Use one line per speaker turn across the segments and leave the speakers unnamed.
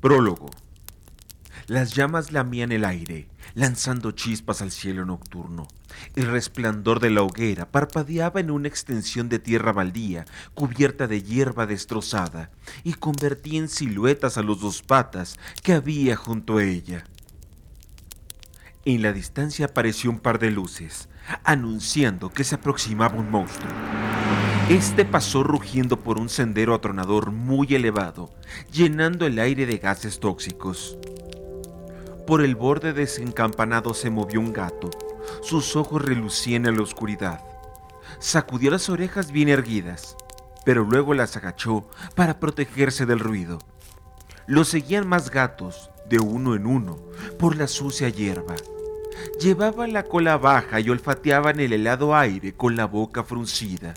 Prólogo. Las llamas lamían el aire, lanzando chispas al cielo nocturno. El resplandor de la hoguera parpadeaba en una extensión de tierra baldía, cubierta de hierba destrozada, y convertía en siluetas a los dos patas que había junto a ella. En la distancia apareció un par de luces, anunciando que se aproximaba un monstruo. Este pasó rugiendo por un sendero atronador muy elevado, llenando el aire de gases tóxicos. Por el borde desencampanado se movió un gato. Sus ojos relucían en la oscuridad. Sacudió las orejas bien erguidas, pero luego las agachó para protegerse del ruido. Lo seguían más gatos, de uno en uno, por la sucia hierba. Llevaba la cola baja y olfateaban el helado aire con la boca fruncida.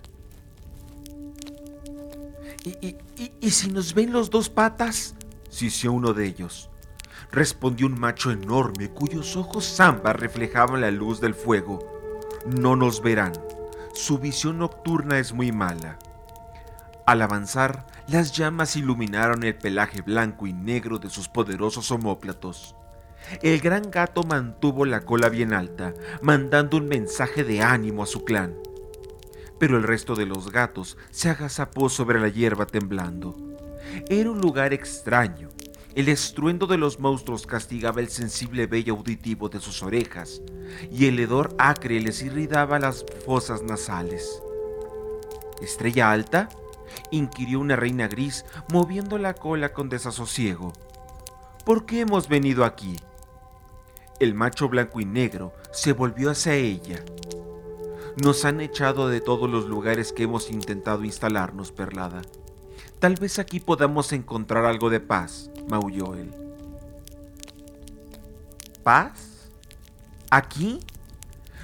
¿Y, si nos ven los dos patas? sisió uno de ellos. Respondió un macho enorme cuyos ojos zamba reflejaban la luz del fuego. No nos verán. Su visión nocturna es muy mala. Al avanzar, las llamas iluminaron el pelaje blanco y negro de sus poderosos homóplatos. El gran gato mantuvo la cola bien alta, mandando un mensaje de ánimo a su clan pero el resto de los gatos se agazapó sobre la hierba temblando. Era un lugar extraño. El estruendo de los monstruos castigaba el sensible vello auditivo de sus orejas, y el hedor acre les irritaba las fosas nasales. ¿Estrella alta? inquirió una reina gris, moviendo la cola con desasosiego. ¿Por qué hemos venido aquí? El macho blanco y negro se volvió hacia ella. Nos han echado de todos los lugares que hemos intentado instalarnos, Perlada. Tal vez aquí podamos encontrar algo de paz, maulló él. ¿Paz? ¿Aquí?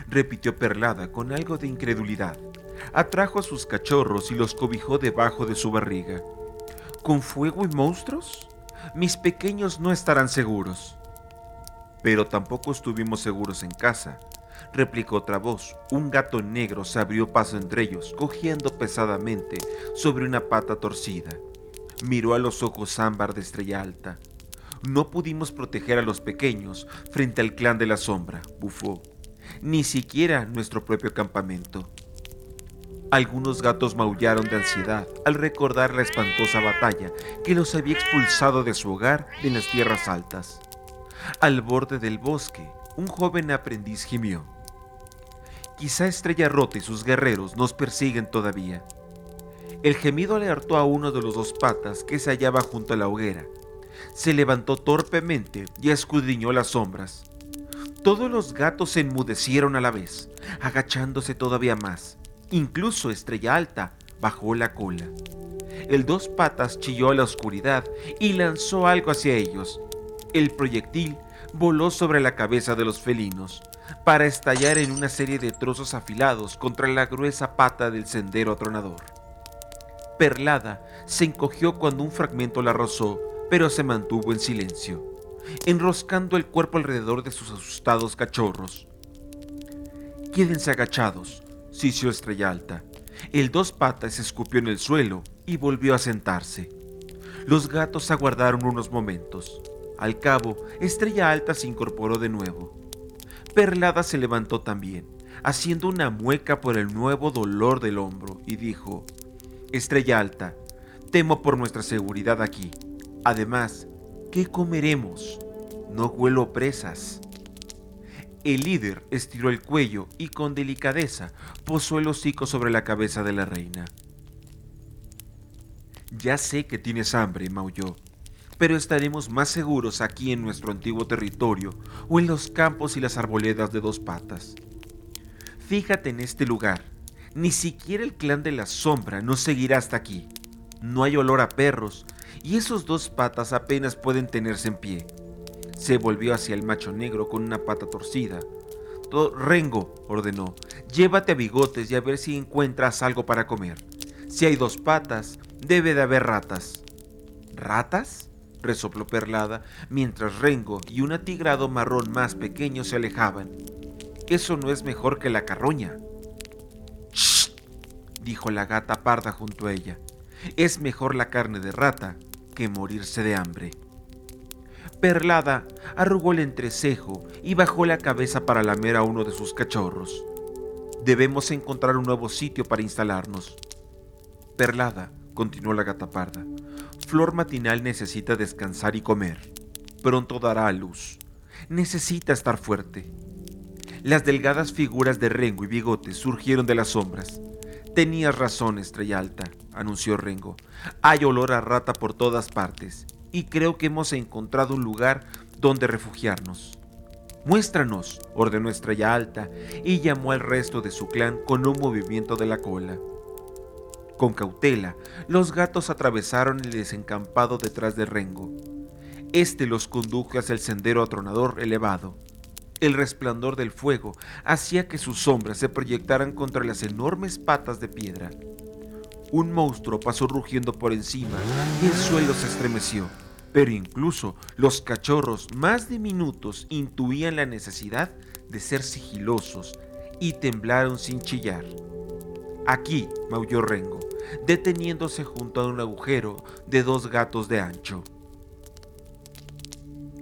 repitió Perlada con algo de incredulidad. Atrajo a sus cachorros y los cobijó debajo de su barriga. ¿Con fuego y monstruos? Mis pequeños no estarán seguros. Pero tampoco estuvimos seguros en casa, replicó otra voz. Un gato negro se abrió paso entre ellos, cogiendo pesadamente sobre una pata torcida. Miró a los ojos ámbar de estrella alta. No pudimos proteger a los pequeños frente al clan de la sombra, bufó. Ni siquiera nuestro propio campamento. Algunos gatos maullaron de ansiedad al recordar la espantosa batalla que los había expulsado de su hogar en las tierras altas. Al borde del bosque, un joven aprendiz gimió. Quizá Estrella Rota y sus guerreros nos persiguen todavía. El gemido alertó a uno de los dos patas que se hallaba junto a la hoguera. Se levantó torpemente y escudriñó las sombras. Todos los gatos se enmudecieron a la vez, agachándose todavía más. Incluso Estrella Alta bajó la cola. El dos patas chilló a la oscuridad y lanzó algo hacia ellos. El proyectil voló sobre la cabeza de los felinos, para estallar en una serie de trozos afilados contra la gruesa pata del sendero atronador. Perlada se encogió cuando un fragmento la rozó, pero se mantuvo en silencio, enroscando el cuerpo alrededor de sus asustados cachorros. Quédense agachados, sisió Estrella Alta. El dos patas escupió en el suelo y volvió a sentarse. Los gatos aguardaron unos momentos. Al cabo, Estrella Alta se incorporó de nuevo. Perlada se levantó también, haciendo una mueca por el nuevo dolor del hombro, y dijo, Estrella Alta, temo por nuestra seguridad aquí. Además, ¿qué comeremos? No huelo presas. El líder estiró el cuello y con delicadeza posó el hocico sobre la cabeza de la reina. Ya sé que tienes hambre, maulló pero estaremos más seguros aquí en nuestro antiguo territorio o en los campos y las arboledas de dos patas. Fíjate en este lugar, ni siquiera el clan de la sombra nos seguirá hasta aquí. No hay olor a perros y esos dos patas apenas pueden tenerse en pie. Se volvió hacia el macho negro con una pata torcida. Rengo, ordenó, llévate a bigotes y a ver si encuentras algo para comer. Si hay dos patas, debe de haber ratas. ¿Ratas? Resopló Perlada, mientras Rengo y un atigrado marrón más pequeño se alejaban. Eso no es mejor que la carroña. ¡Shh! dijo la gata parda junto a ella. Es mejor la carne de rata que morirse de hambre. Perlada arrugó el entrecejo y bajó la cabeza para lamer a uno de sus cachorros. Debemos encontrar un nuevo sitio para instalarnos. Perlada, continuó la gata parda, Flor matinal necesita descansar y comer. Pronto dará a luz. Necesita estar fuerte. Las delgadas figuras de Rengo y Bigote surgieron de las sombras. Tenías razón, estrella alta, anunció Rengo. Hay olor a rata por todas partes, y creo que hemos encontrado un lugar donde refugiarnos. Muéstranos, ordenó Estrella Alta, y llamó al resto de su clan con un movimiento de la cola. Con cautela, los gatos atravesaron el desencampado detrás de Rengo. Este los condujo hacia el sendero atronador elevado. El resplandor del fuego hacía que sus sombras se proyectaran contra las enormes patas de piedra. Un monstruo pasó rugiendo por encima y el suelo se estremeció. Pero incluso los cachorros más diminutos intuían la necesidad de ser sigilosos y temblaron sin chillar. Aquí, maulló Rengo, deteniéndose junto a un agujero de dos gatos de ancho.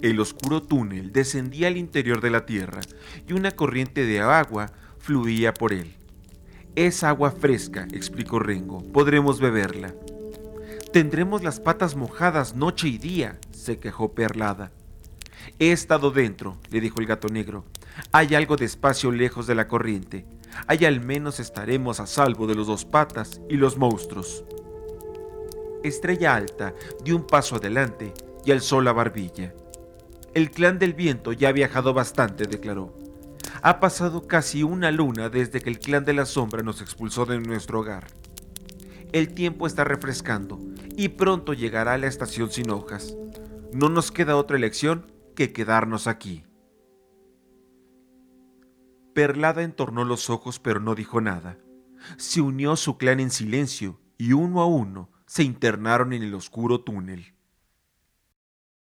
El oscuro túnel descendía al interior de la tierra y una corriente de agua fluía por él. Es agua fresca, explicó Rengo. Podremos beberla. Tendremos las patas mojadas noche y día, se quejó Perlada. He estado dentro, le dijo el gato negro. Hay algo de espacio lejos de la corriente. Ahí al menos estaremos a salvo de los dos patas y los monstruos. Estrella Alta dio un paso adelante y alzó la barbilla. El clan del viento ya ha viajado bastante, declaró. Ha pasado casi una luna desde que el clan de la sombra nos expulsó de nuestro hogar. El tiempo está refrescando y pronto llegará la estación sin hojas. No nos queda otra elección que quedarnos aquí. Perlada entornó los ojos pero no dijo nada. Se unió su clan en silencio y uno a uno se internaron en el oscuro túnel.